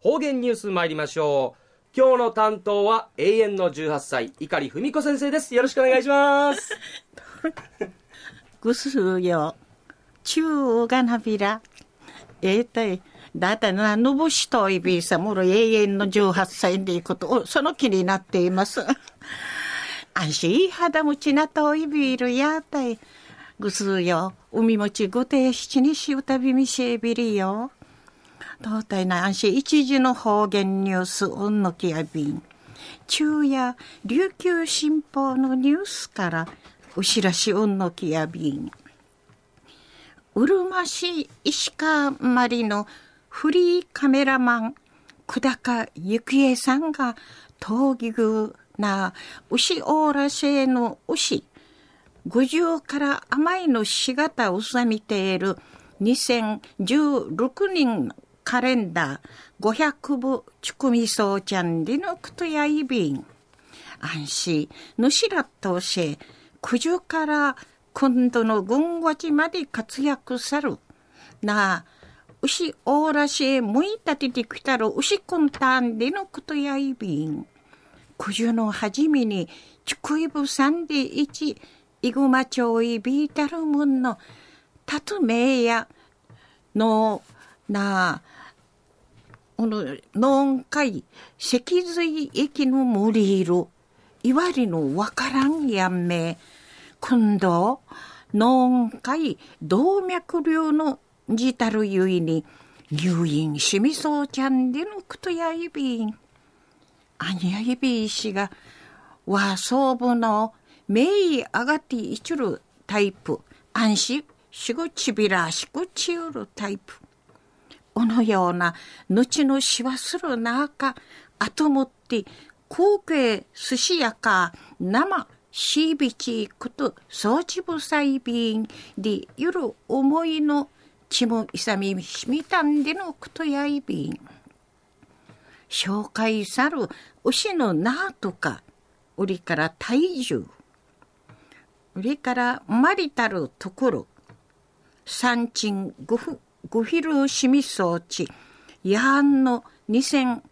方言ニュース参りましょう。今日の担当は永遠の18歳、碇文子先生です。よろしくお願いします。ぐすよ。中がなびら。えーたい。だいたいな、のぶしといびさ、もろ永遠の18歳でいくと、その気になっています。安心肌持ちなといびるやたい。ぐすよ。海もちごて七にしうたびみせびりよ。どうたいな安心一時の方言ニュース、うんのきやびん。昼夜、琉球新報のニュースから、お知らしうんのきやびん。うるま市石川まりのフリーカメラマン、久高幸恵さんが、闘技具な牛オーラシェの牛、五十から甘いのしがたうさみている2016人カレンダー500部ちくみそうちゃんりのくとやいびん。安心、ぬしらっとし、九十から今度の軍ごちまで活躍さる。なあ、牛オーラシへ向いたててきたる牛コンタンでのことやいびん。九十のはじめに、ちくいぶさんでいち、いぐまちょいびいたるもんの、たとめや、の、なあ、この、のんかい、脊髄液の森色、いわりのわからんやんめ、今度、のんかい、動脈瘤のじたるゆいに、入院しみそうちゃんでのくとやいびん。あにやいびいしが、和装部の名医あがていちるタイプ、安心しごちびらしくちうるタイプ。おのような、後のしわするなあか、あともって、高貴寿司やか、生、しびちくと、そうちぶさいびんで、ゆる思いの、ちもいさみしみたんでのことやいびん。紹介さる牛のなあとか、売りから体重。売りからまりたるところ。三鎮グフ、グフィルシミ装置。やんの2016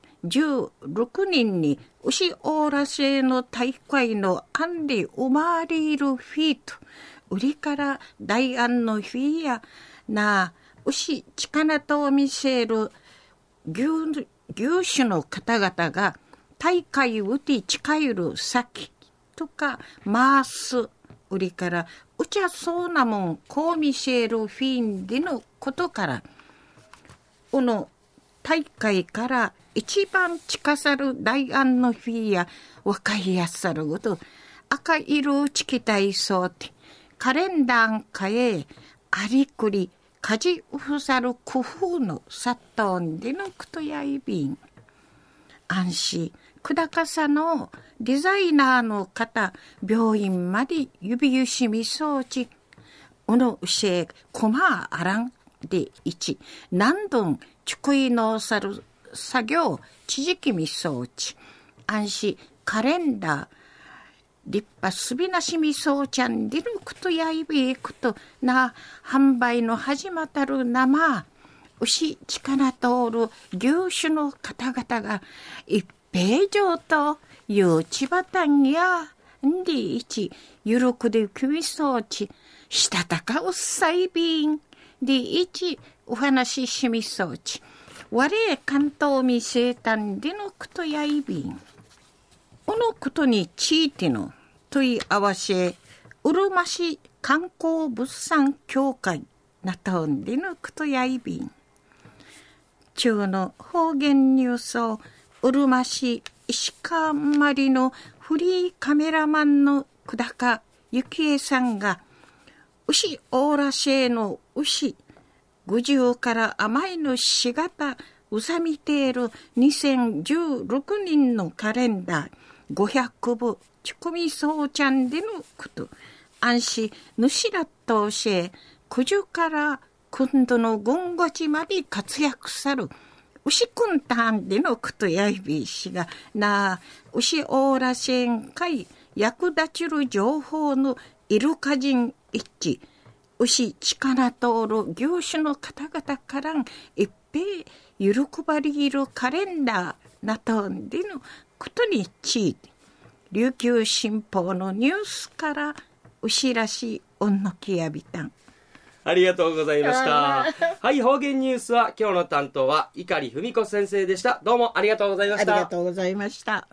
人に牛オーラ製の大会のアンリウマーリールフィート。売りから大安のフィーやな牛力と見せる牛牛種の方々が大会うて近いる先とか回す売りからうちゃそうなもんこう見せるフィンでのことからこの大会から一番近さる大安のフィや若いやっさること赤色チキ体操って。カレンダー変えありくりかじうふさる工夫の殺到んでのくとやいびん。安心、くだかさのデザイナーの方、病院まで指ゆしみ装置、うのうしえ、こまあらん。でいち、何度んちくいのさる作業、ちじきみ装置、安心、カレンダー、立派すびなしみそうちゃんでるくとやいびいくとな販売の始またる生。牛力通る牛種の方々が一平城とゆうちばたんやんでいちゆるくできびそうちしたたかうっさいびんでいちお話ししみそうち我関東みせいたんでのくとやいびんこのことについての問い合わせ、うるま市観光物産協会なたんでのことやいびん。中の方言ニュースを、うるま市石川まりのフリーカメラマンの久高幸恵さんが、牛オーラシェの牛、五十から甘いのしがた、うさみている2016人のカレンダー、500部、ちこみそうちゃんでのこと。安心、ぬしらと教え、九十から今度の軍ごちまで活躍さる。牛くんたんでのことやいびしが、なあ、牛オーラシェン会役立ちる情報のイルカ人一致。牛力通る業種の方々からん一平喜ばれるカレンダーなどでのことについて琉球新報のニュースから牛らしい音のきやびたんありがとうございました。はい、方言ニュースは今日の担当は碇文子先生でした。どうもありがとうございました。ありがとうございました。